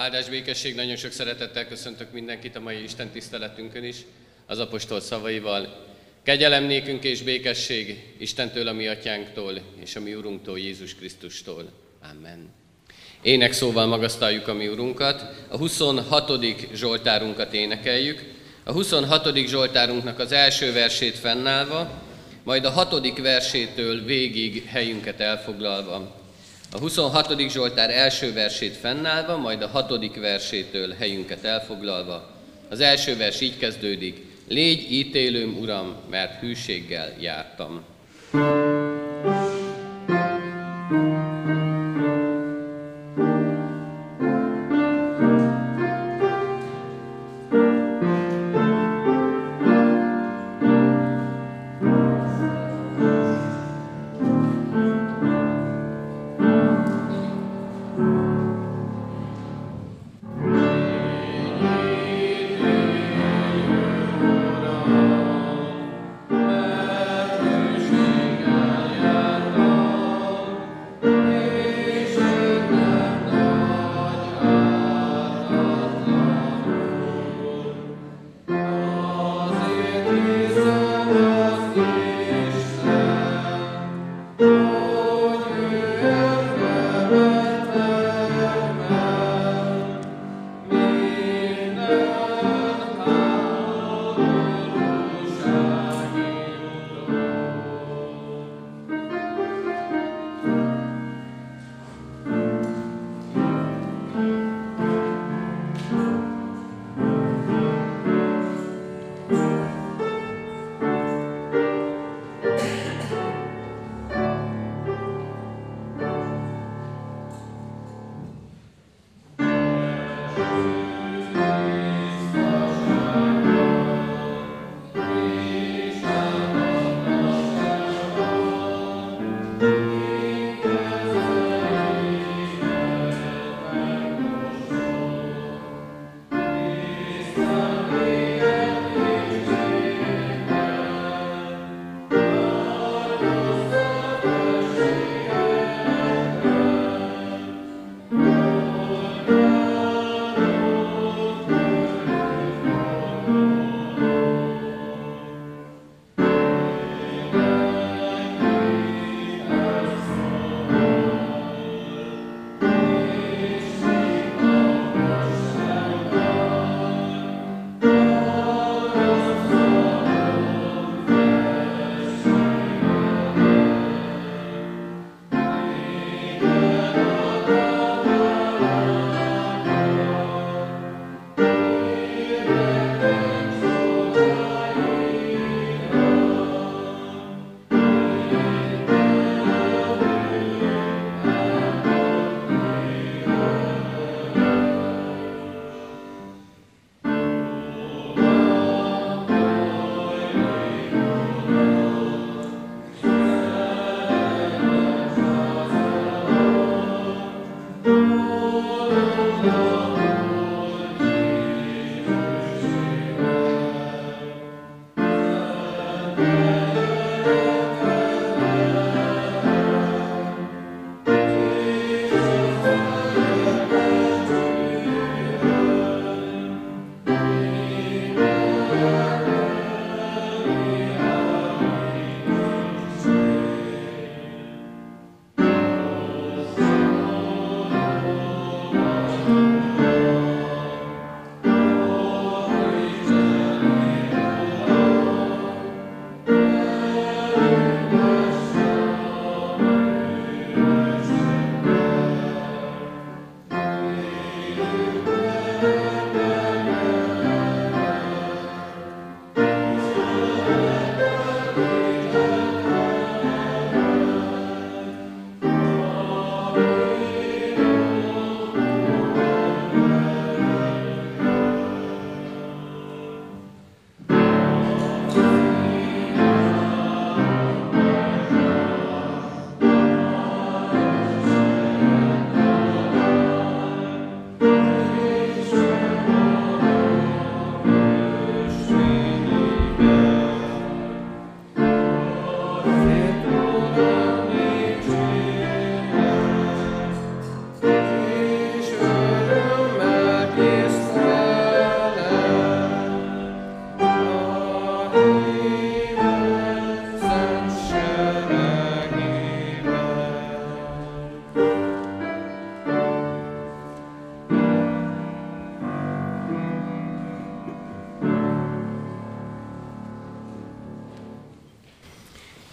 Áldás békesség, nagyon sok szeretettel köszöntök mindenkit a mai Isten tiszteletünkön is, az apostol szavaival. Kegyelem nékünk és békesség Istentől, a mi atyánktól, és a mi Urunktól, Jézus Krisztustól. Amen. Ének szóval magasztaljuk a mi Urunkat, a 26. Zsoltárunkat énekeljük. A 26. Zsoltárunknak az első versét fennállva, majd a hatodik versétől végig helyünket elfoglalva. A 26. Zsoltár első versét fennállva, majd a hatodik versétől helyünket elfoglalva. Az első vers így kezdődik, Légy ítélőm, Uram, mert hűséggel jártam.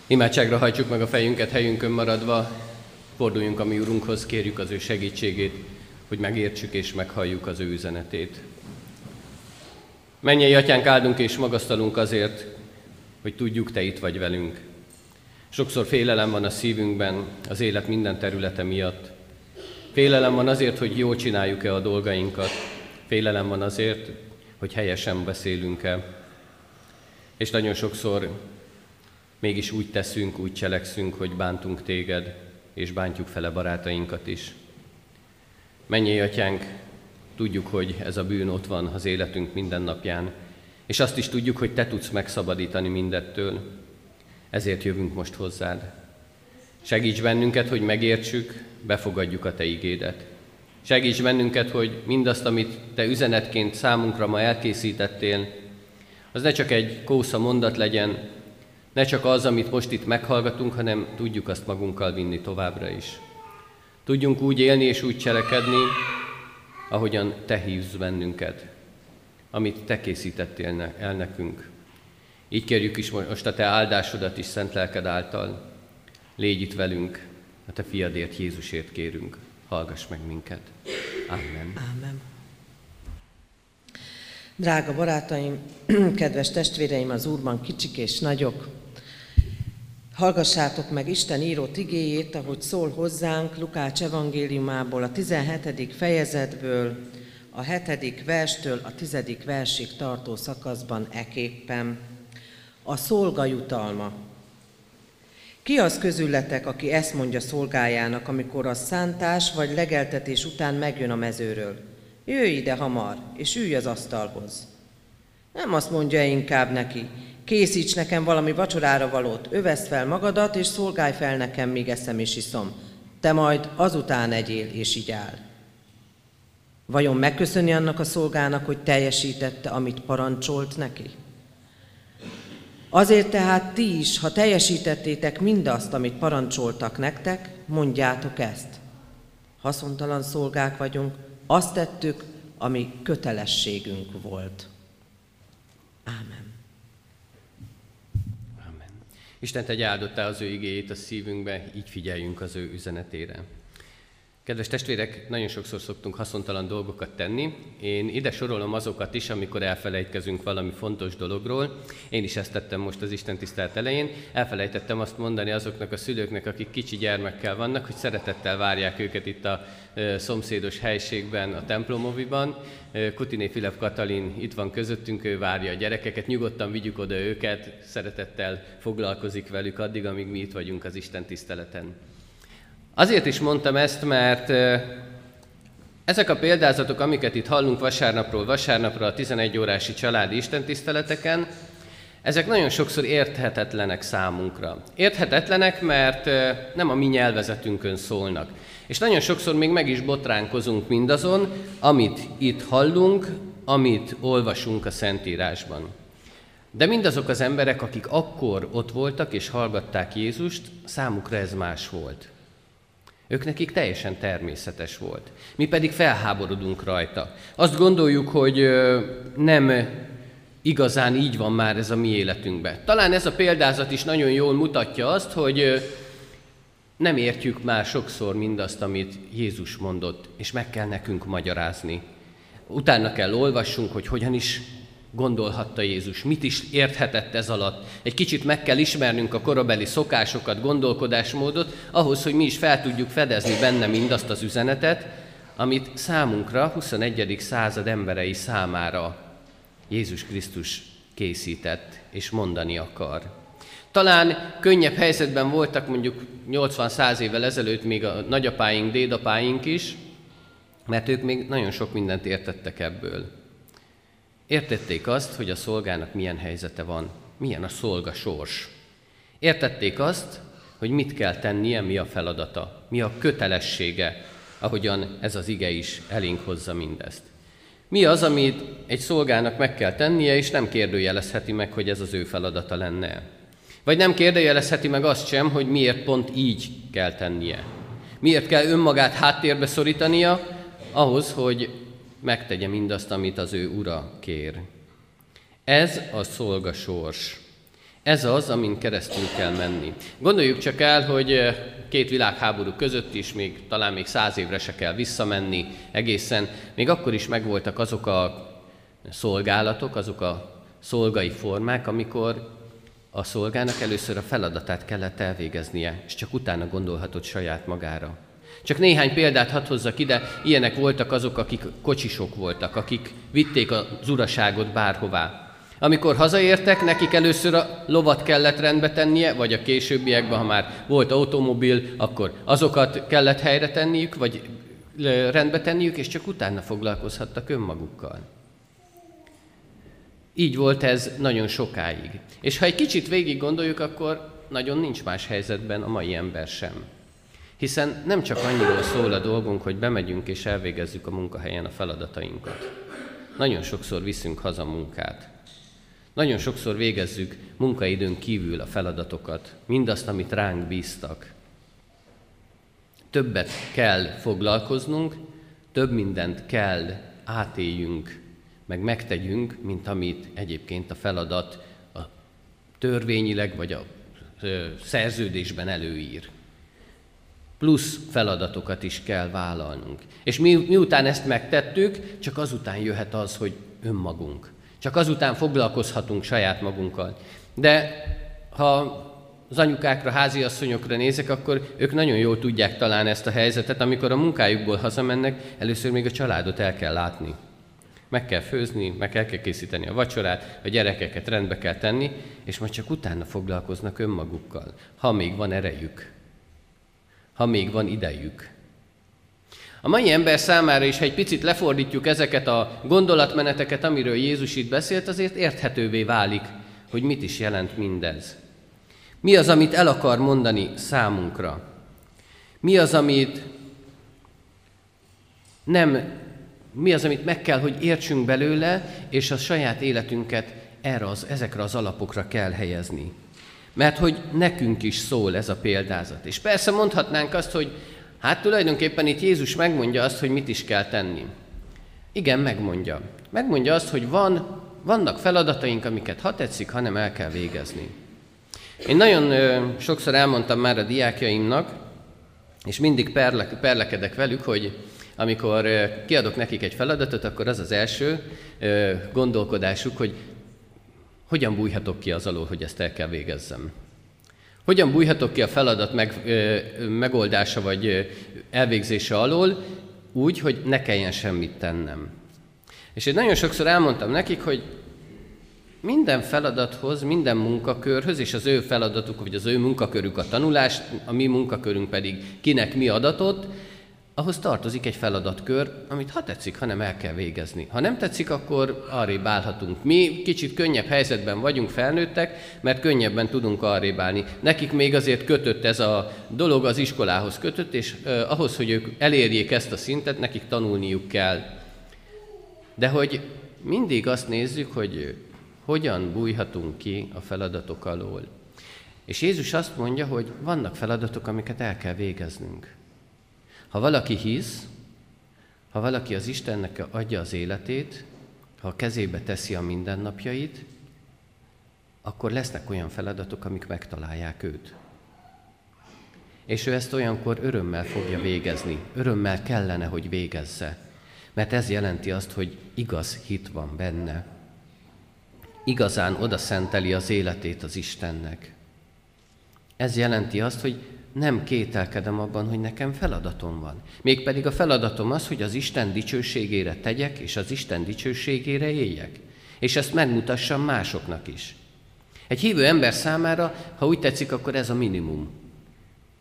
Imádságra hajtsuk meg a fejünket helyünkön maradva, forduljunk a mi Urunkhoz, kérjük az ő segítségét, hogy megértsük és meghalljuk az ő üzenetét. Mennyei atyánk, áldunk és magasztalunk azért, hogy tudjuk, te itt vagy velünk. Sokszor félelem van a szívünkben az élet minden területe miatt. Félelem van azért, hogy jól csináljuk-e a dolgainkat. Félelem van azért, hogy helyesen beszélünk-e. És nagyon sokszor mégis úgy teszünk, úgy cselekszünk, hogy bántunk téged, és bántjuk fele barátainkat is. Mennyi atyánk, tudjuk, hogy ez a bűn ott van az életünk mindennapján, és azt is tudjuk, hogy te tudsz megszabadítani mindettől. Ezért jövünk most hozzád. Segíts bennünket, hogy megértsük, befogadjuk a te igédet. Segíts bennünket, hogy mindazt, amit te üzenetként számunkra ma elkészítettél, az ne csak egy kósza mondat legyen, ne csak az, amit most itt meghallgatunk, hanem tudjuk azt magunkkal vinni továbbra is. Tudjunk úgy élni és úgy cselekedni, ahogyan Te hívsz bennünket, amit Te készítettél el nekünk. Így kérjük is most a Te áldásodat is szent lelked által. Légy itt velünk, a Te fiadért, Jézusért kérünk. Hallgass meg minket. Amen. Amen. Drága barátaim, kedves testvéreim az Úrban, kicsik és nagyok, Hallgassátok meg Isten írott igéjét, ahogy szól hozzánk Lukács evangéliumából, a 17. fejezetből, a 7. verstől a 10. versig tartó szakaszban eképpen. A szolga jutalma. Ki az közületek, aki ezt mondja szolgájának, amikor a szántás vagy legeltetés után megjön a mezőről? Jöjj ide hamar, és ülj az asztalhoz. Nem azt mondja inkább neki, készíts nekem valami vacsorára valót, öveszt fel magadat, és szolgálj fel nekem, míg eszem és iszom. Te majd azután egyél és így áll. Vajon megköszöni annak a szolgának, hogy teljesítette, amit parancsolt neki? Azért tehát ti is, ha teljesítettétek mindazt, amit parancsoltak nektek, mondjátok ezt. Haszontalan szolgák vagyunk, azt tettük, ami kötelességünk volt. Ámen. Isten tegye áldotta az ő igéjét a szívünkbe, így figyeljünk az ő üzenetére. Kedves testvérek, nagyon sokszor szoktunk haszontalan dolgokat tenni. Én ide sorolom azokat is, amikor elfelejtkezünk valami fontos dologról. Én is ezt tettem most az Isten tisztelt elején. Elfelejtettem azt mondani azoknak a szülőknek, akik kicsi gyermekkel vannak, hogy szeretettel várják őket itt a szomszédos helységben, a templomoviban. Kutiné Filip Katalin itt van közöttünk, ő várja a gyerekeket, nyugodtan vigyük oda őket, szeretettel foglalkozik velük addig, amíg mi itt vagyunk az Isten tiszteleten. Azért is mondtam ezt, mert ezek a példázatok, amiket itt hallunk vasárnapról vasárnapra a 11 órási családi istentiszteleteken, ezek nagyon sokszor érthetetlenek számunkra. Érthetetlenek, mert nem a mi nyelvezetünkön szólnak. És nagyon sokszor még meg is botránkozunk mindazon, amit itt hallunk, amit olvasunk a Szentírásban. De mindazok az emberek, akik akkor ott voltak és hallgatták Jézust, számukra ez más volt. Ők nekik teljesen természetes volt. Mi pedig felháborodunk rajta. Azt gondoljuk, hogy nem igazán így van már ez a mi életünkben. Talán ez a példázat is nagyon jól mutatja azt, hogy nem értjük már sokszor mindazt, amit Jézus mondott, és meg kell nekünk magyarázni. Utána kell olvassunk, hogy hogyan is gondolhatta Jézus, mit is érthetett ez alatt. Egy kicsit meg kell ismernünk a korabeli szokásokat, gondolkodásmódot, ahhoz, hogy mi is fel tudjuk fedezni benne mindazt az üzenetet, amit számunkra, 21. század emberei számára Jézus Krisztus készített és mondani akar. Talán könnyebb helyzetben voltak mondjuk 80-100 évvel ezelőtt még a nagyapáink, dédapáink is, mert ők még nagyon sok mindent értettek ebből. Értették azt, hogy a szolgának milyen helyzete van, milyen a szolga sors. Értették azt, hogy mit kell tennie, mi a feladata, mi a kötelessége, ahogyan ez az ige is elénk hozza mindezt. Mi az, amit egy szolgának meg kell tennie, és nem kérdőjelezheti meg, hogy ez az ő feladata lenne. Vagy nem kérdőjelezheti meg azt sem, hogy miért pont így kell tennie. Miért kell önmagát háttérbe szorítania, ahhoz, hogy megtegye mindazt, amit az ő ura kér. Ez a szolga sors. Ez az, amin keresztül kell menni. Gondoljuk csak el, hogy két világháború között is, még talán még száz évre se kell visszamenni egészen, még akkor is megvoltak azok a szolgálatok, azok a szolgai formák, amikor a szolgának először a feladatát kellett elvégeznie, és csak utána gondolhatott saját magára. Csak néhány példát hadd hozzak ide, ilyenek voltak azok, akik kocsisok voltak, akik vitték az uraságot bárhová. Amikor hazaértek, nekik először a lovat kellett rendbe tennie, vagy a későbbiekben, ha már volt automobil, akkor azokat kellett helyre tenniük, vagy rendbe tenniük, és csak utána foglalkozhattak önmagukkal. Így volt ez nagyon sokáig. És ha egy kicsit végig gondoljuk, akkor nagyon nincs más helyzetben a mai ember sem. Hiszen nem csak annyiról szól a dolgunk, hogy bemegyünk és elvégezzük a munkahelyen a feladatainkat. Nagyon sokszor viszünk haza munkát. Nagyon sokszor végezzük munkaidőn kívül a feladatokat, mindazt, amit ránk bíztak. Többet kell foglalkoznunk, több mindent kell átéljünk, meg megtegyünk, mint amit egyébként a feladat a törvényileg vagy a szerződésben előír. Plusz feladatokat is kell vállalnunk. És mi, miután ezt megtettük, csak azután jöhet az, hogy önmagunk. Csak azután foglalkozhatunk saját magunkkal. De ha az anyukákra, háziasszonyokra nézek, akkor ők nagyon jól tudják talán ezt a helyzetet, amikor a munkájukból hazamennek, először még a családot el kell látni. Meg kell főzni, meg el kell készíteni a vacsorát, a gyerekeket rendbe kell tenni, és majd csak utána foglalkoznak önmagukkal, ha még van erejük, ha még van idejük. A mai ember számára is, ha egy picit lefordítjuk ezeket a gondolatmeneteket, amiről Jézus itt beszélt, azért érthetővé válik, hogy mit is jelent mindez. Mi az, amit el akar mondani számunkra? Mi az, amit nem, mi az, amit meg kell, hogy értsünk belőle, és a saját életünket erre az, ezekre az alapokra kell helyezni. Mert hogy nekünk is szól ez a példázat. És persze mondhatnánk azt, hogy Hát tulajdonképpen itt Jézus megmondja azt, hogy mit is kell tenni. Igen, megmondja. Megmondja azt, hogy van, vannak feladataink, amiket ha tetszik, hanem el kell végezni. Én nagyon ö, sokszor elmondtam már a diákjaimnak, és mindig perle, perlekedek velük, hogy amikor kiadok nekik egy feladatot, akkor az az első gondolkodásuk, hogy hogyan bújhatok ki az alól, hogy ezt el kell végezzem. Hogyan bújhatok ki a feladat meg, megoldása vagy elvégzése alól, úgy, hogy ne kelljen semmit tennem. És én nagyon sokszor elmondtam nekik, hogy minden feladathoz, minden munkakörhöz, és az ő feladatuk, vagy az ő munkakörük a tanulás, a mi munkakörünk pedig kinek mi adatot, ahhoz tartozik egy feladatkör, amit ha tetszik, hanem el kell végezni. Ha nem tetszik, akkor arrébb állhatunk. Mi kicsit könnyebb helyzetben vagyunk felnőttek, mert könnyebben tudunk arrébb állni. Nekik még azért kötött ez a dolog, az iskolához kötött, és eh, ahhoz, hogy ők elérjék ezt a szintet, nekik tanulniuk kell. De hogy mindig azt nézzük, hogy hogyan bújhatunk ki a feladatok alól. És Jézus azt mondja, hogy vannak feladatok, amiket el kell végeznünk. Ha valaki hisz, ha valaki az Istennek adja az életét, ha a kezébe teszi a mindennapjait, akkor lesznek olyan feladatok, amik megtalálják őt. És ő ezt olyankor örömmel fogja végezni, örömmel kellene, hogy végezze, mert ez jelenti azt, hogy igaz hit van benne. Igazán oda szenteli az életét az Istennek. Ez jelenti azt, hogy nem kételkedem abban, hogy nekem feladatom van. Mégpedig a feladatom az, hogy az Isten dicsőségére tegyek, és az Isten dicsőségére éljek. És ezt megmutassam másoknak is. Egy hívő ember számára, ha úgy tetszik, akkor ez a minimum.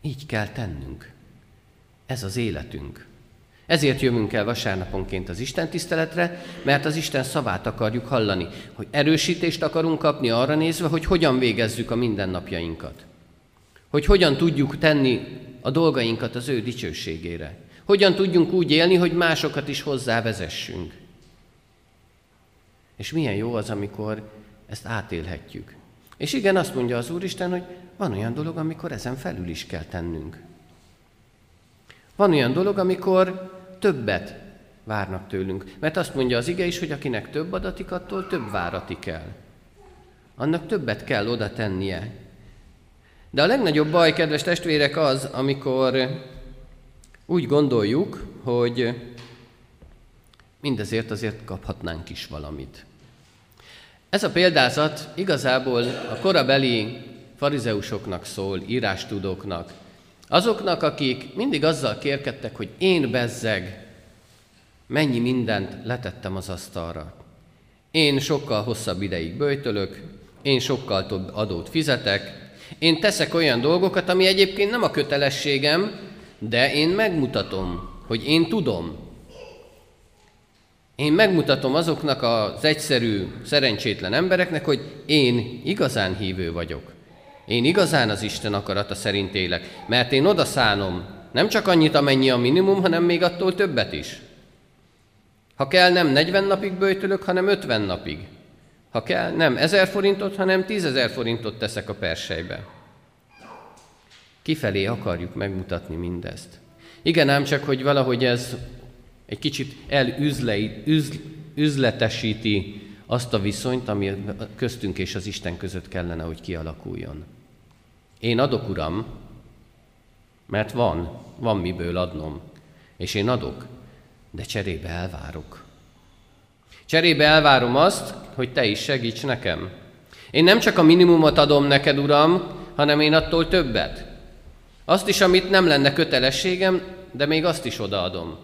Így kell tennünk. Ez az életünk. Ezért jövünk el vasárnaponként az Isten tiszteletre, mert az Isten szavát akarjuk hallani, hogy erősítést akarunk kapni arra nézve, hogy hogyan végezzük a mindennapjainkat hogy hogyan tudjuk tenni a dolgainkat az ő dicsőségére. Hogyan tudjunk úgy élni, hogy másokat is hozzá vezessünk. És milyen jó az, amikor ezt átélhetjük. És igen, azt mondja az Úristen, hogy van olyan dolog, amikor ezen felül is kell tennünk. Van olyan dolog, amikor többet várnak tőlünk. Mert azt mondja az ige is, hogy akinek több adatik, attól több váratik el. annak többet kell oda tennie. De a legnagyobb baj, kedves testvérek, az, amikor úgy gondoljuk, hogy mindezért azért kaphatnánk is valamit. Ez a példázat igazából a korabeli farizeusoknak szól, írástudóknak, azoknak, akik mindig azzal kérkedtek, hogy én bezzeg, mennyi mindent letettem az asztalra. Én sokkal hosszabb ideig böjtölök, én sokkal több adót fizetek, én teszek olyan dolgokat, ami egyébként nem a kötelességem, de én megmutatom, hogy én tudom. Én megmutatom azoknak az egyszerű, szerencsétlen embereknek, hogy én igazán hívő vagyok. Én igazán az Isten akarata szerint élek, mert én odaszánom nem csak annyit, amennyi a minimum, hanem még attól többet is. Ha kell, nem 40 napig bőjtölök, hanem 50 napig. Ha kell, nem 1000 forintot, hanem 10.000 forintot teszek a persejbe. Kifelé akarjuk megmutatni mindezt. Igen, ám csak, hogy valahogy ez egy kicsit elüzletesíti azt a viszonyt, ami köztünk és az Isten között kellene, hogy kialakuljon. Én adok, Uram, mert van, van miből adnom, és én adok, de cserébe elvárok. Cserébe elvárom azt, hogy Te is segíts nekem. Én nem csak a minimumot adom neked, Uram, hanem én attól többet. Azt is, amit nem lenne kötelességem, de még azt is odaadom.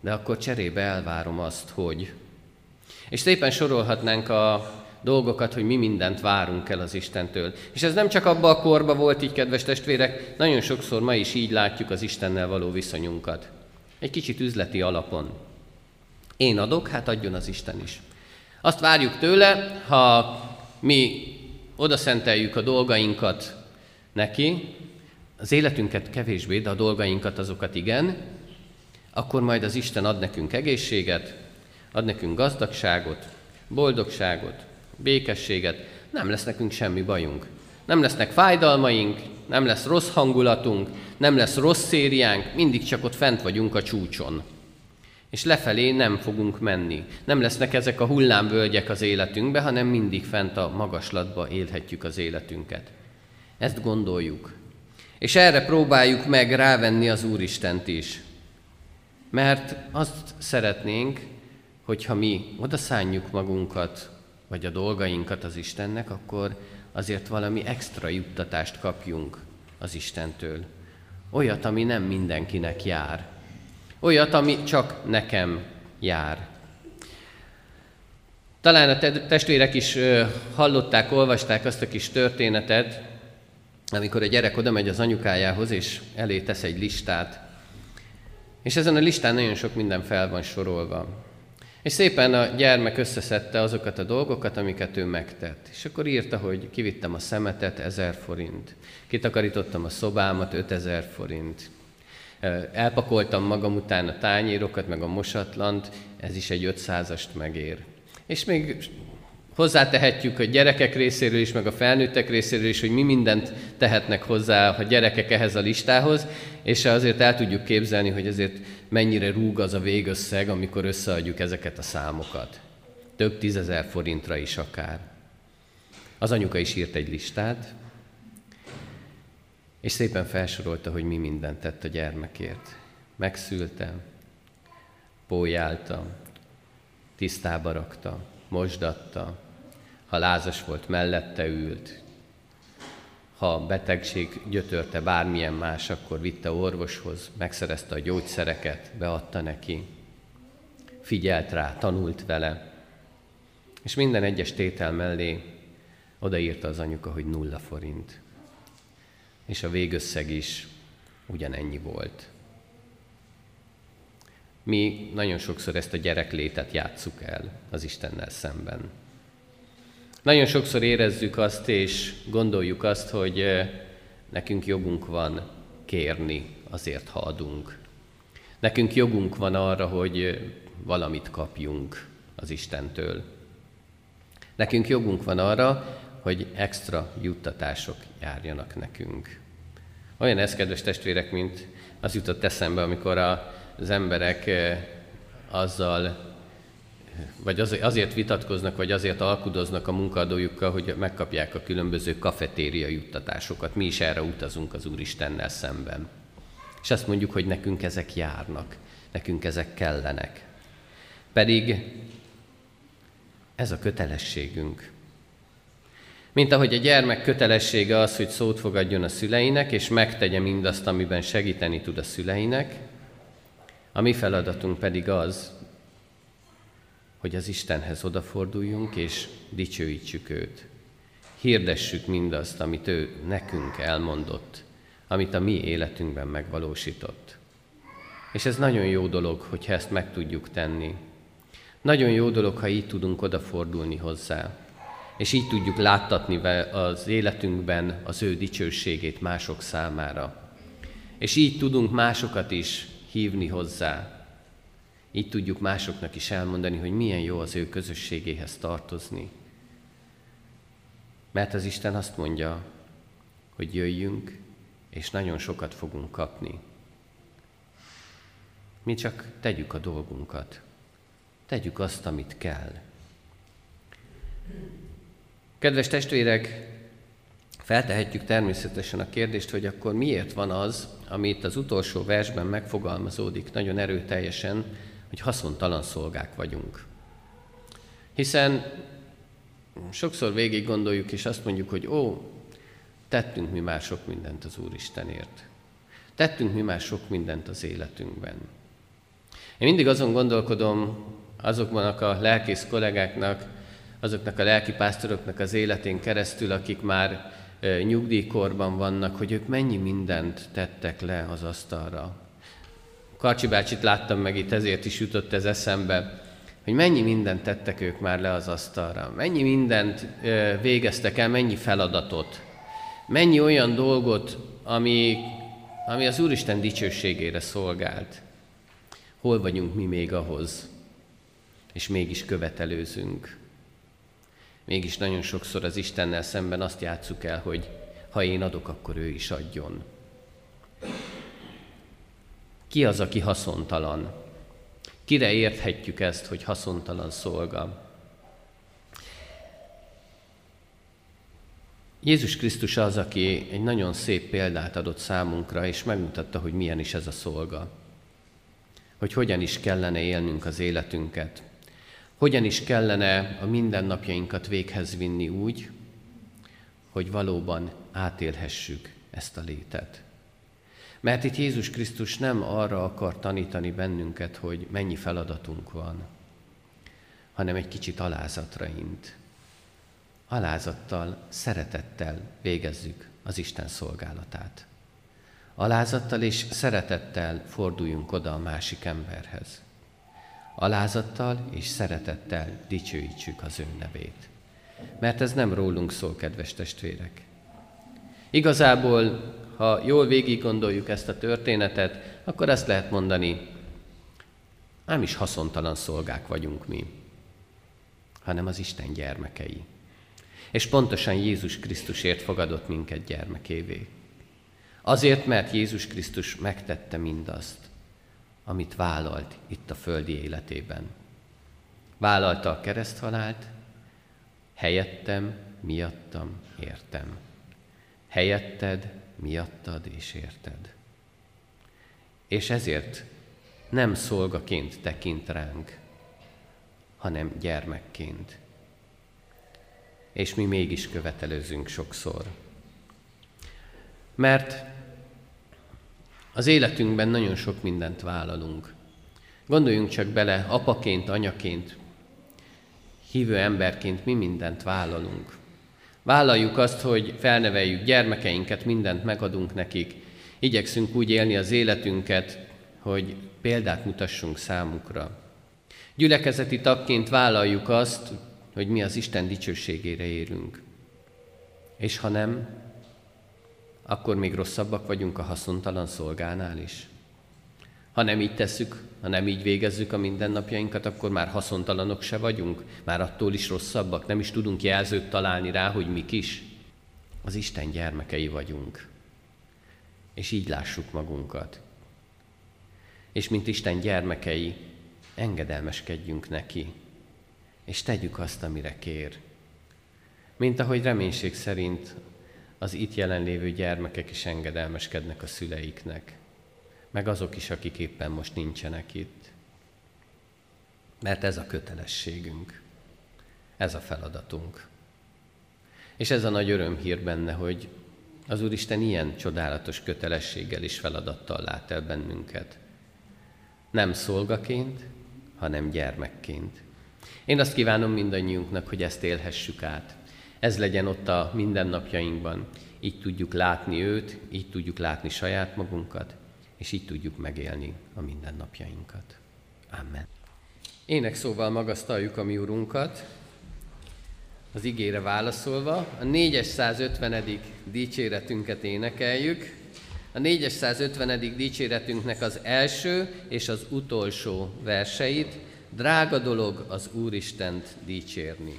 De akkor cserébe elvárom azt, hogy... És szépen sorolhatnánk a dolgokat, hogy mi mindent várunk el az Istentől. És ez nem csak abba a korba volt így, kedves testvérek, nagyon sokszor ma is így látjuk az Istennel való viszonyunkat. Egy kicsit üzleti alapon. Én adok, hát adjon az Isten is. Azt várjuk tőle, ha mi odaszenteljük a dolgainkat neki, az életünket kevésbé, de a dolgainkat azokat igen, akkor majd az Isten ad nekünk egészséget, ad nekünk gazdagságot, boldogságot, békességet, nem lesz nekünk semmi bajunk. Nem lesznek fájdalmaink, nem lesz rossz hangulatunk, nem lesz rossz szériánk, mindig csak ott fent vagyunk a csúcson. És lefelé nem fogunk menni. Nem lesznek ezek a hullámvölgyek az életünkbe, hanem mindig fent a magaslatba élhetjük az életünket. Ezt gondoljuk. És erre próbáljuk meg rávenni az Úristent is. Mert azt szeretnénk, hogyha mi odaszálljuk magunkat, vagy a dolgainkat az Istennek, akkor azért valami extra juttatást kapjunk az Istentől. Olyat, ami nem mindenkinek jár. Olyat, ami csak nekem jár. Talán a testvérek is hallották, olvasták azt a kis történetet, amikor a gyerek oda megy az anyukájához, és elé tesz egy listát. És ezen a listán nagyon sok minden fel van sorolva. És szépen a gyermek összeszedte azokat a dolgokat, amiket ő megtett. És akkor írta, hogy kivittem a szemetet, ezer forint. Kitakarítottam a szobámat, 5000 forint. Elpakoltam magam után a tányérokat, meg a mosatlant, ez is egy 500-ast megér. És még hozzátehetjük a gyerekek részéről is, meg a felnőttek részéről is, hogy mi mindent tehetnek hozzá a gyerekek ehhez a listához, és azért el tudjuk képzelni, hogy azért mennyire rúg az a végösszeg, amikor összeadjuk ezeket a számokat. Több tízezer forintra is akár. Az anyuka is írt egy listát, és szépen felsorolta, hogy mi mindent tett a gyermekért. Megszülte, pójálta, tisztába rakta, mosdatta, ha lázas volt, mellette ült, ha betegség gyötörte bármilyen más, akkor vitte orvoshoz, megszerezte a gyógyszereket, beadta neki, figyelt rá, tanult vele, és minden egyes tétel mellé odaírta az anyuka, hogy nulla forint. És a végösszeg is ugyanennyi volt. Mi nagyon sokszor ezt a gyereklétet játsszuk el az Istennel szemben. Nagyon sokszor érezzük azt, és gondoljuk azt, hogy nekünk jogunk van kérni azért, ha adunk. Nekünk jogunk van arra, hogy valamit kapjunk az Istentől. Nekünk jogunk van arra, hogy extra juttatások járjanak nekünk. Olyan ez, kedves testvérek, mint az jutott eszembe, amikor az emberek azzal vagy azért vitatkoznak, vagy azért alkudoznak a munkadójukkal, hogy megkapják a különböző kafetéria juttatásokat. Mi is erre utazunk az Úristennel szemben. És azt mondjuk, hogy nekünk ezek járnak, nekünk ezek kellenek. Pedig ez a kötelességünk. Mint ahogy a gyermek kötelessége az, hogy szót fogadjon a szüleinek, és megtegye mindazt, amiben segíteni tud a szüleinek, a mi feladatunk pedig az, hogy az Istenhez odaforduljunk, és dicsőítsük őt. Hirdessük mindazt, amit ő nekünk elmondott, amit a mi életünkben megvalósított. És ez nagyon jó dolog, hogyha ezt meg tudjuk tenni. Nagyon jó dolog, ha így tudunk odafordulni hozzá, és így tudjuk láttatni az életünkben az ő dicsőségét mások számára. És így tudunk másokat is hívni hozzá. Így tudjuk másoknak is elmondani, hogy milyen jó az ő közösségéhez tartozni. Mert az Isten azt mondja, hogy jöjjünk, és nagyon sokat fogunk kapni. Mi csak tegyük a dolgunkat. Tegyük azt, amit kell. Kedves testvérek, feltehetjük természetesen a kérdést, hogy akkor miért van az, ami itt az utolsó versben megfogalmazódik nagyon erőteljesen, hogy haszontalan szolgák vagyunk. Hiszen sokszor végig gondoljuk, és azt mondjuk, hogy ó, tettünk mi már sok mindent az Úristenért. Tettünk mi már sok mindent az életünkben. Én mindig azon gondolkodom azoknak a lelkész kollégáknak, azoknak a lelkipásztoroknak az életén keresztül, akik már nyugdíjkorban vannak, hogy ők mennyi mindent tettek le az asztalra. Karcsi bácsit láttam meg itt, ezért is jutott ez eszembe, hogy mennyi mindent tettek ők már le az asztalra, mennyi mindent végeztek el, mennyi feladatot, mennyi olyan dolgot, ami, ami az Úristen dicsőségére szolgált. Hol vagyunk mi még ahhoz, és mégis követelőzünk. Mégis nagyon sokszor az Istennel szemben azt játsszuk el, hogy ha én adok, akkor ő is adjon. Ki az, aki haszontalan? Kire érthetjük ezt, hogy haszontalan szolga? Jézus Krisztus az, aki egy nagyon szép példát adott számunkra, és megmutatta, hogy milyen is ez a szolga. Hogy hogyan is kellene élnünk az életünket. Hogyan is kellene a mindennapjainkat véghez vinni úgy, hogy valóban átélhessük ezt a létet. Mert itt Jézus Krisztus nem arra akar tanítani bennünket, hogy mennyi feladatunk van, hanem egy kicsit alázatra int. Alázattal, szeretettel végezzük az Isten szolgálatát. Alázattal és szeretettel forduljunk oda a másik emberhez. Alázattal és szeretettel dicsőítsük az ő nevét. Mert ez nem rólunk szól, kedves testvérek. Igazából, ha jól végig gondoljuk ezt a történetet, akkor azt lehet mondani, ám is haszontalan szolgák vagyunk mi, hanem az Isten gyermekei. És pontosan Jézus Krisztusért fogadott minket gyermekévé. Azért, mert Jézus Krisztus megtette mindazt, amit vállalt itt a földi életében. Vállalta a kereszthalált, helyettem, miattam, értem. Helyetted, miattad és érted. És ezért nem szolgaként tekint ránk, hanem gyermekként. És mi mégis követelőzünk sokszor. Mert az életünkben nagyon sok mindent vállalunk. Gondoljunk csak bele, apaként, anyaként, hívő emberként mi mindent vállalunk. Vállaljuk azt, hogy felneveljük gyermekeinket, mindent megadunk nekik. Igyekszünk úgy élni az életünket, hogy példát mutassunk számukra. Gyülekezeti tagként vállaljuk azt, hogy mi az Isten dicsőségére érünk. És ha nem, akkor még rosszabbak vagyunk a haszontalan szolgánál is. Ha nem így tesszük, ha nem így végezzük a mindennapjainkat, akkor már haszontalanok se vagyunk, már attól is rosszabbak, nem is tudunk jelzőt találni rá, hogy mik is. Az Isten gyermekei vagyunk. És így lássuk magunkat. És mint Isten gyermekei, engedelmeskedjünk neki. és tegyük azt, amire kér. Mint ahogy reménység szerint az itt jelenlévő gyermekek is engedelmeskednek a szüleiknek, meg azok is, akik éppen most nincsenek itt. Mert ez a kötelességünk, ez a feladatunk. És ez a nagy örömhír benne, hogy az Úristen ilyen csodálatos kötelességgel és feladattal lát el bennünket. Nem szolgaként, hanem gyermekként. Én azt kívánom mindannyiunknak, hogy ezt élhessük át. Ez legyen ott a mindennapjainkban. Így tudjuk látni őt, így tudjuk látni saját magunkat, és így tudjuk megélni a mindennapjainkat. Amen. Ének szóval magasztaljuk a mi Urunkat, az igére válaszolva. A 450. dicséretünket énekeljük. A 450. dicséretünknek az első és az utolsó verseit, drága dolog az Úristent dicsérni.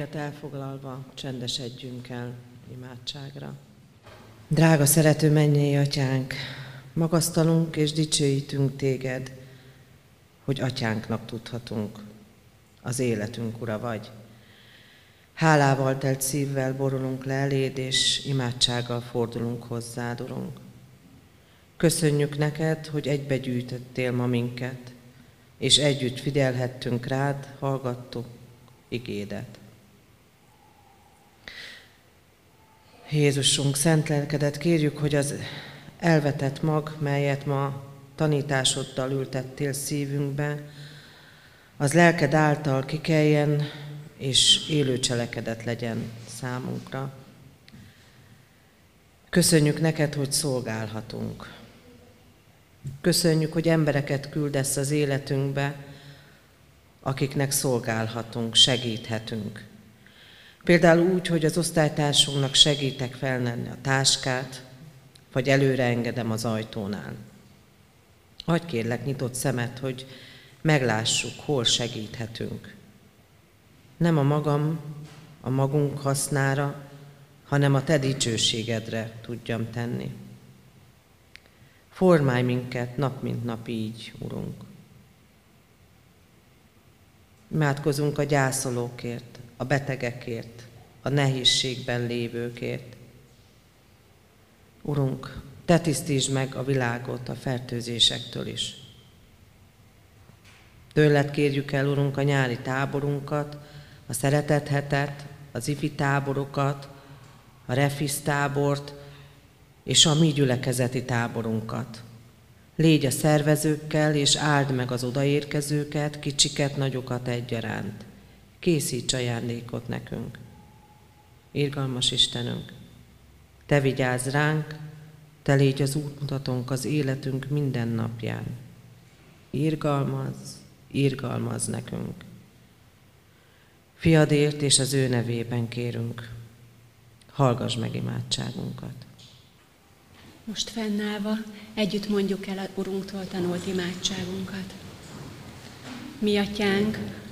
Helyünket elfoglalva csendesedjünk el imádságra. Drága szerető mennyei atyánk, magasztalunk és dicsőítünk téged, hogy atyánknak tudhatunk. Az életünk ura vagy. Hálával telt szívvel borulunk le eléd, és imádsággal fordulunk hozzád, Urunk. Köszönjük neked, hogy egybegyűjtöttél ma minket, és együtt figyelhettünk rád, hallgattuk igédet. Jézusunk, szent lelkedet kérjük, hogy az elvetett mag, melyet ma tanításoddal ültettél szívünkbe, az lelked által kikeljen, és élő cselekedet legyen számunkra. Köszönjük neked, hogy szolgálhatunk. Köszönjük, hogy embereket küldesz az életünkbe, akiknek szolgálhatunk, segíthetünk. Például úgy, hogy az osztálytársunknak segítek felnenni a táskát, vagy előre engedem az ajtónál. Hagy kérlek nyitott szemet, hogy meglássuk, hol segíthetünk. Nem a magam, a magunk hasznára, hanem a te dicsőségedre tudjam tenni. Formálj minket nap mint nap így, Urunk. Imádkozunk a gyászolókért, a betegekért, a nehézségben lévőkért. Urunk, Te tisztítsd meg a világot a fertőzésektől is. Tőled kérjük el, Urunk, a nyári táborunkat, a szeretethetet, az ifi táborokat, a refisz tábort és a mi gyülekezeti táborunkat. Légy a szervezőkkel, és áld meg az odaérkezőket, kicsiket, nagyokat egyaránt. Készíts ajándékot nekünk. Irgalmas Istenünk, Te vigyázz ránk, Te légy az útmutatónk az életünk minden napján. Irgalmaz, irgalmaz nekünk. Fiadért és az ő nevében kérünk, hallgass meg imádságunkat. Most fennállva együtt mondjuk el a Urunktól tanult imádságunkat. Mi atyánk,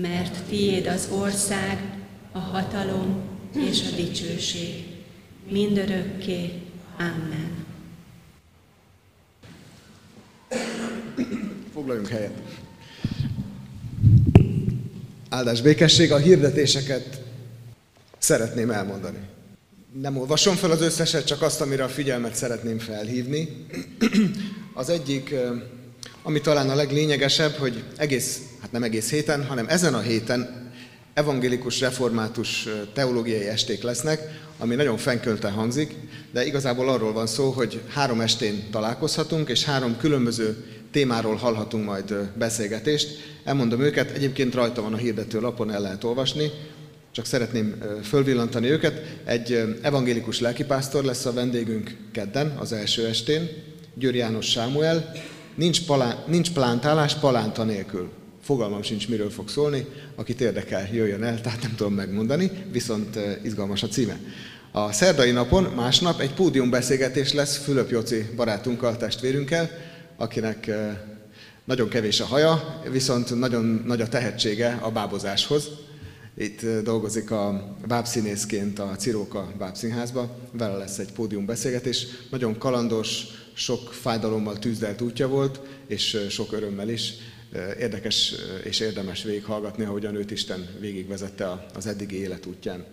mert tiéd az ország, a hatalom és a dicsőség, mindörökké. Amen. Foglaljunk helyet. Áldás békesség, a hirdetéseket szeretném elmondani. Nem olvasom fel az összeset, csak azt, amire a figyelmet szeretném felhívni. Az egyik, ami talán a leglényegesebb, hogy egész, hát nem egész héten, hanem ezen a héten evangélikus református teológiai esték lesznek, ami nagyon fenkölte hangzik, de igazából arról van szó, hogy három estén találkozhatunk, és három különböző témáról hallhatunk majd beszélgetést. Elmondom őket, egyébként rajta van a hirdető lapon, el lehet olvasni, csak szeretném fölvillantani őket. Egy evangélikus lelkipásztor lesz a vendégünk kedden, az első estén, Győr János Sámuel. Nincs, palá, nincs plántálás palánta nélkül. Fogalmam sincs, miről fog szólni. Akit érdekel, jöjjön el, tehát nem tudom megmondani, viszont izgalmas a címe. A szerdai napon, másnap egy pódiumbeszélgetés lesz Fülöp Joci barátunkkal, testvérünkkel, akinek nagyon kevés a haja, viszont nagyon nagy a tehetsége a bábozáshoz. Itt dolgozik a bábszínészként a Ciróka bábszínházba, vele lesz egy pódiumbeszélgetés. Nagyon kalandos, sok fájdalommal tűzdelt útja volt, és sok örömmel is. Érdekes és érdemes végighallgatni, ahogyan őt Isten végigvezette az eddigi életútján.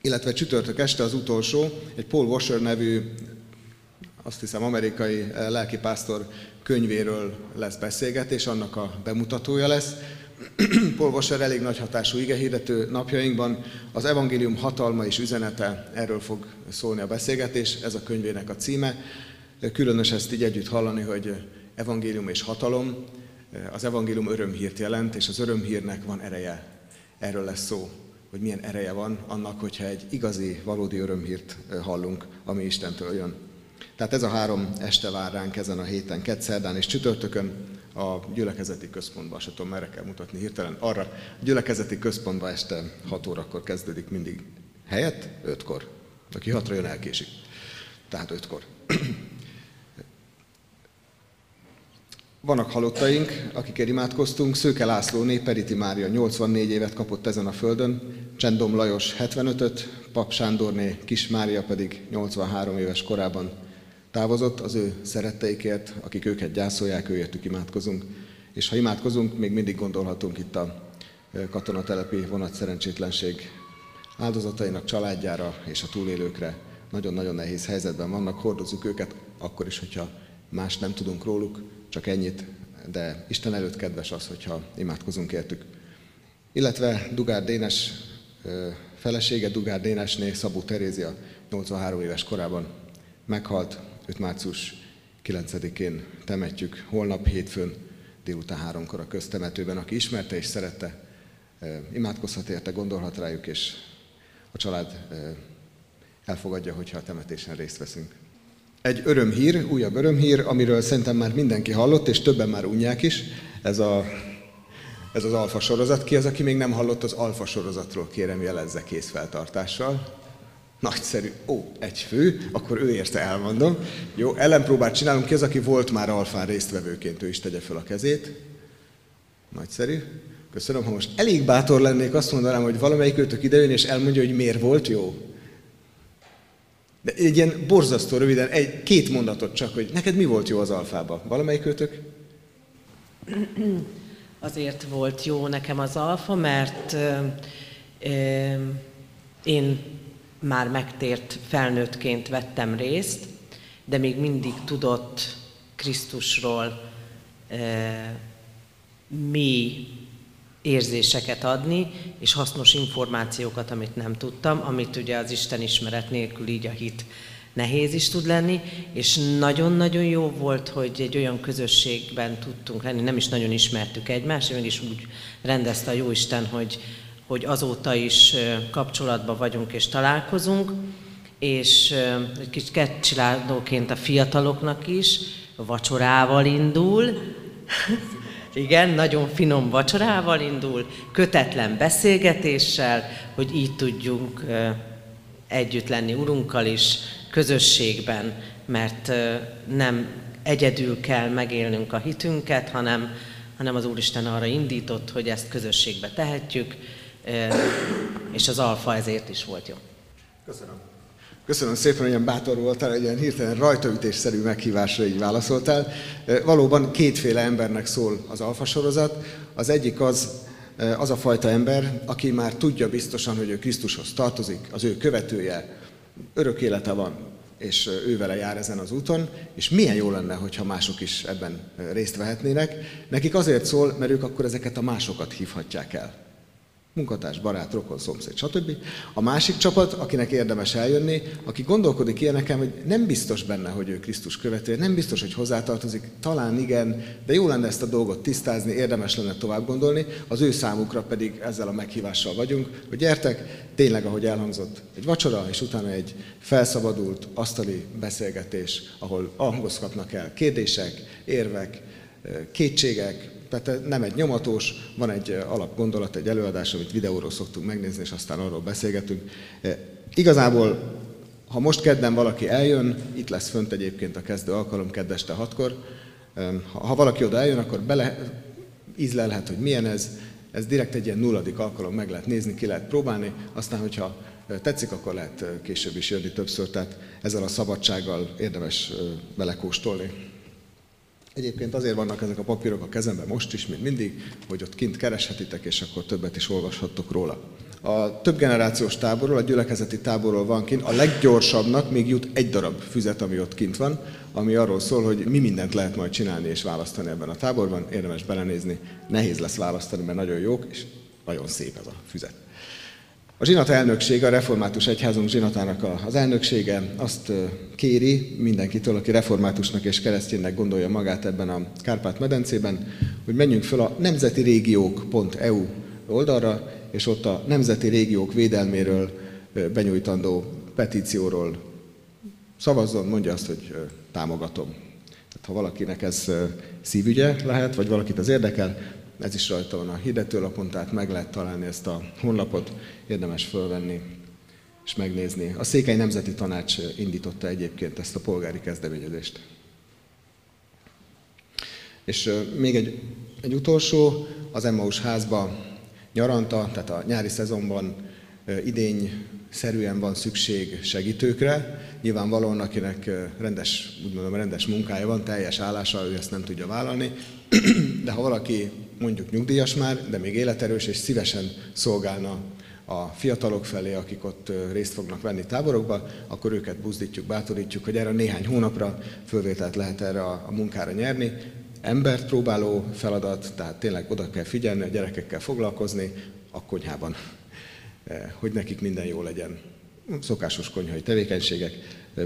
Illetve csütörtök este az utolsó, egy Paul Washer nevű azt hiszem amerikai lelkipásztor könyvéről lesz beszélgetés, annak a bemutatója lesz. Paul Washer elég nagy hatású igehirdető napjainkban. Az evangélium hatalma és üzenete, erről fog szólni a beszélgetés, ez a könyvének a címe. Különös ezt így együtt hallani, hogy evangélium és hatalom, az evangélium örömhírt jelent, és az örömhírnek van ereje. Erről lesz szó, hogy milyen ereje van annak, hogyha egy igazi, valódi örömhírt hallunk, ami Istentől jön. Tehát ez a három este vár ránk ezen a héten, kedszerdán és csütörtökön a gyülekezeti központban, se tudom, merre kell mutatni hirtelen, arra a gyülekezeti központban este 6 órakor kezdődik mindig helyett, 5-kor. Aki 6 jön, elkésik. Tehát 5-kor. Vannak halottaink, akikért imádkoztunk. Szőke László Periti Mária 84 évet kapott ezen a földön, Csendom Lajos 75-öt, Pap Sándorné Kis Mária pedig 83 éves korában távozott, az ő szeretteikért, akik őket gyászolják, őértük imádkozunk. És ha imádkozunk, még mindig gondolhatunk itt a katonatelepi vonatszerencsétlenség áldozatainak családjára és a túlélőkre. Nagyon-nagyon nehéz helyzetben vannak, hordozzuk őket, akkor is, hogyha más nem tudunk róluk, csak ennyit, de Isten előtt kedves az, hogyha imádkozunk értük. Illetve Dugár Dénes felesége, Dugár Dénesné, Szabó Terézia 83 éves korában meghalt, őt március 9-én temetjük, holnap hétfőn délután háromkor a köztemetőben. Aki ismerte és szerette, imádkozhat érte, gondolhat rájuk, és a család elfogadja, hogyha a temetésen részt veszünk. Egy örömhír, újabb örömhír, amiről szerintem már mindenki hallott, és többen már unják is, ez, a, ez az alfa sorozat. Ki az, aki még nem hallott az alfa sorozatról, kérem jelezze készfeltartással. Nagyszerű. Ó, egy fő, akkor ő érte elmondom. Jó, ellenpróbát csinálunk ki, az, aki volt már alfán résztvevőként, ő is tegye fel a kezét. Nagyszerű. Köszönöm, ha most elég bátor lennék, azt mondanám, hogy valamelyik őtök idejön és elmondja, hogy miért volt jó. De egy ilyen borzasztó röviden, egy, két mondatot csak, hogy neked mi volt jó az alfában? Valamelyik őtök? Azért volt jó nekem az alfa, mert ö, ö, én már megtért felnőttként vettem részt, de még mindig tudott Krisztusról e, mély érzéseket adni, és hasznos információkat, amit nem tudtam, amit ugye az Isten ismeret nélkül így a hit nehéz is tud lenni, és nagyon-nagyon jó volt, hogy egy olyan közösségben tudtunk lenni, nem is nagyon ismertük egymást, mégis úgy rendezte a Jóisten, hogy hogy azóta is kapcsolatban vagyunk és találkozunk, és egy kis ketcsiládóként a fiataloknak is vacsorával indul. Igen, nagyon finom vacsorával indul, kötetlen beszélgetéssel, hogy így tudjunk együtt lenni Urunkkal is, közösségben, mert nem egyedül kell megélnünk a hitünket, hanem, hanem az Úristen arra indított, hogy ezt közösségbe tehetjük, és az alfa ezért is volt jó. Köszönöm. Köszönöm szépen, hogy ilyen bátor voltál, egy ilyen hirtelen rajtaütésszerű meghívásra így válaszoltál. Valóban kétféle embernek szól az alfa sorozat. Az egyik az, az a fajta ember, aki már tudja biztosan, hogy ő Krisztushoz tartozik, az ő követője, örök élete van, és ő vele jár ezen az úton, és milyen jó lenne, hogyha mások is ebben részt vehetnének. Nekik azért szól, mert ők akkor ezeket a másokat hívhatják el munkatárs, barát, rokon, szomszéd, stb. A másik csapat, akinek érdemes eljönni, aki gondolkodik ilyeneken, hogy nem biztos benne, hogy ő Krisztus követő, nem biztos, hogy hozzátartozik, talán igen, de jó lenne ezt a dolgot tisztázni, érdemes lenne tovább gondolni, az ő számukra pedig ezzel a meghívással vagyunk, hogy gyertek, tényleg, ahogy elhangzott, egy vacsora, és utána egy felszabadult asztali beszélgetés, ahol hangozhatnak el kérdések, érvek, kétségek, tehát nem egy nyomatós, van egy alapgondolat, egy előadás, amit videóról szoktunk megnézni, és aztán arról beszélgetünk. Igazából, ha most kedden valaki eljön, itt lesz fönt egyébként a kezdő alkalom, keddeste hatkor, ha valaki oda eljön, akkor bele ízlelhet, hogy milyen ez, ez direkt egy ilyen nulladik alkalom, meg lehet nézni, ki lehet próbálni, aztán, hogyha tetszik, akkor lehet később is jönni többször, tehát ezzel a szabadsággal érdemes belekóstolni. Egyébként azért vannak ezek a papírok a kezemben most is, mint mindig, hogy ott kint kereshetitek, és akkor többet is olvashattok róla. A több generációs táborról, a gyülekezeti táborról van kint, a leggyorsabbnak még jut egy darab füzet, ami ott kint van, ami arról szól, hogy mi mindent lehet majd csinálni és választani ebben a táborban. Érdemes belenézni, nehéz lesz választani, mert nagyon jók, és nagyon szép ez a füzet. A zsinat elnöksége, a református egyházunk zsinatának az elnöksége azt kéri mindenkitől, aki reformátusnak és kereszténynek gondolja magát ebben a Kárpát-medencében, hogy menjünk fel a nemzeti régiók.eu oldalra, és ott a nemzeti régiók védelméről benyújtandó petícióról szavazzon, mondja azt, hogy támogatom. Tehát ha valakinek ez szívügye lehet, vagy valakit az érdekel, ez is rajta van a hirdetőlapon, tehát meg lehet találni ezt a honlapot, érdemes fölvenni és megnézni. A Székely Nemzeti Tanács indította egyébként ezt a polgári kezdeményezést. És még egy, egy utolsó, az Emmaus házba nyaranta, tehát a nyári szezonban idény szerűen van szükség segítőkre. Nyilvánvalóan, akinek rendes, úgy mondom, rendes munkája van, teljes állása, ő ezt nem tudja vállalni. De ha valaki mondjuk nyugdíjas már, de még életerős és szívesen szolgálna a fiatalok felé, akik ott részt fognak venni táborokba, akkor őket buzdítjuk, bátorítjuk, hogy erre néhány hónapra fölvételt lehet erre a munkára nyerni. Embert próbáló feladat, tehát tényleg oda kell figyelni, a gyerekekkel foglalkozni, a konyhában, hogy nekik minden jó legyen. Szokásos konyhai tevékenységek,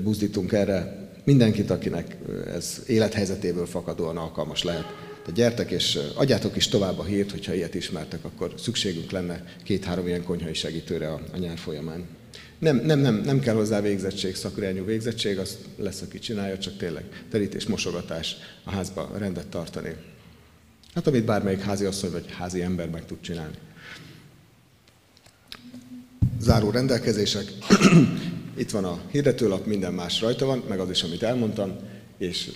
buzdítunk erre mindenkit, akinek ez élethelyzetéből fakadóan alkalmas lehet tehát gyertek és adjátok is tovább a hírt, hogyha ilyet ismertek, akkor szükségünk lenne két-három ilyen konyhai segítőre a, a nyár folyamán. Nem, nem, nem, nem kell hozzá végzettség, szakorányú végzettség, az lesz, aki csinálja, csak tényleg terítés, mosogatás, a házba rendet tartani. Hát amit bármelyik házi asszony vagy házi ember meg tud csinálni. Záró rendelkezések. Itt van a hirdetőlap, minden más rajta van, meg az is, amit elmondtam, és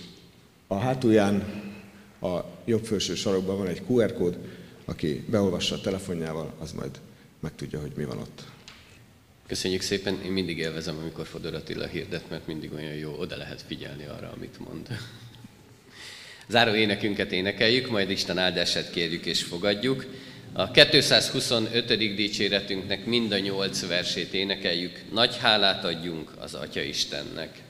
a hátulján a jobb felső sarokban van egy QR kód, aki beolvassa a telefonjával, az majd megtudja, hogy mi van ott. Köszönjük szépen, én mindig élvezem, amikor Fodor Attila hirdet, mert mindig olyan jó, oda lehet figyelni arra, amit mond. Záró énekünket énekeljük, majd Isten áldását kérjük és fogadjuk. A 225. dicséretünknek mind a nyolc versét énekeljük. Nagy hálát adjunk az Atya Istennek.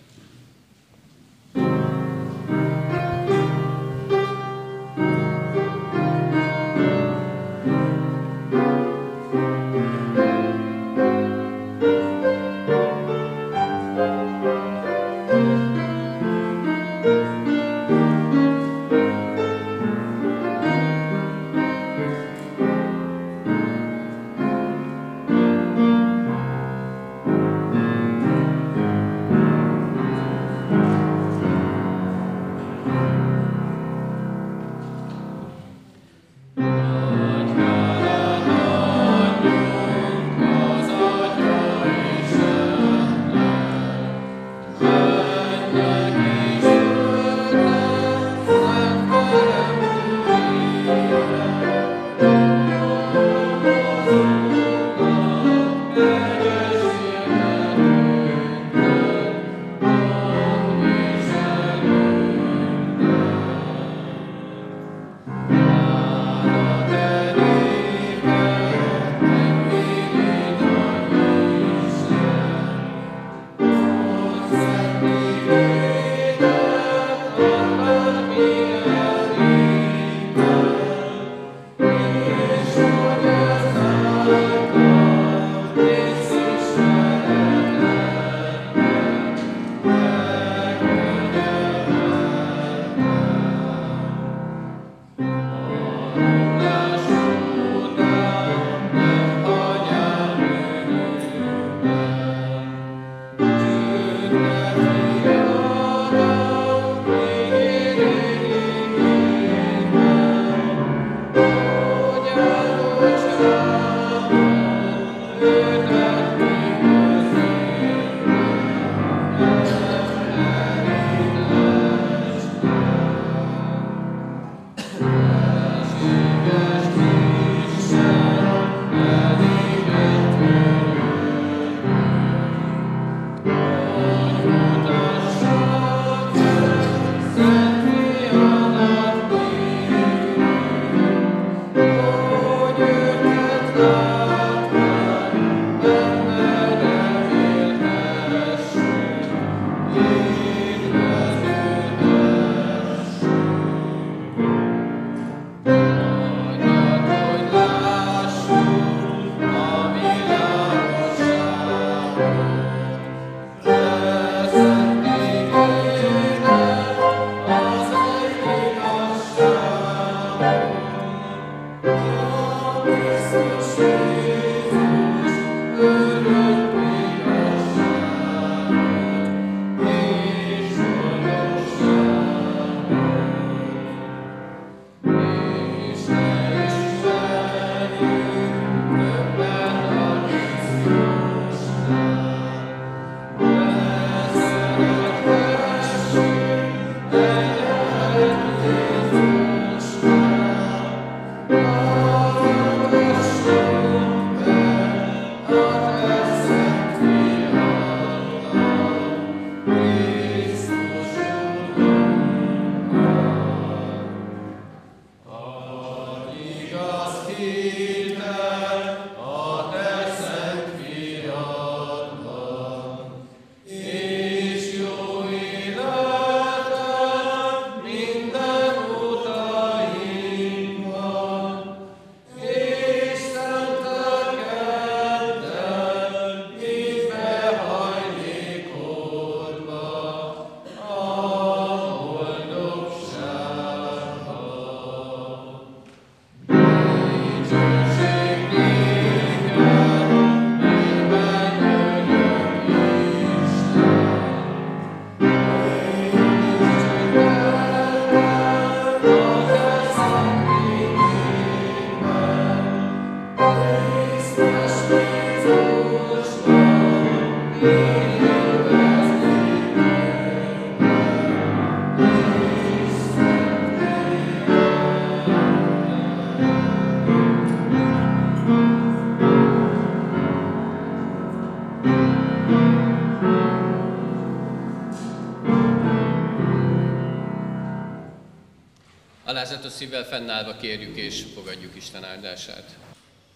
Szívvel fennállva kérjük és fogadjuk Isten áldását.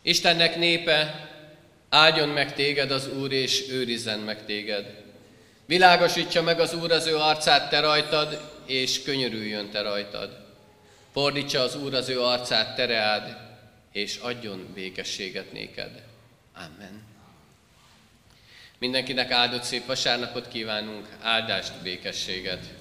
Istennek népe, áldjon meg téged az Úr, és őrizzen meg téged. Világosítsa meg az Úr az ő arcát te rajtad, és könyörüljön te rajtad. Fordítsa az Úr az ő arcát tereád, és adjon békességet néked. Amen. Mindenkinek áldott szép vasárnapot kívánunk, áldást, békességet.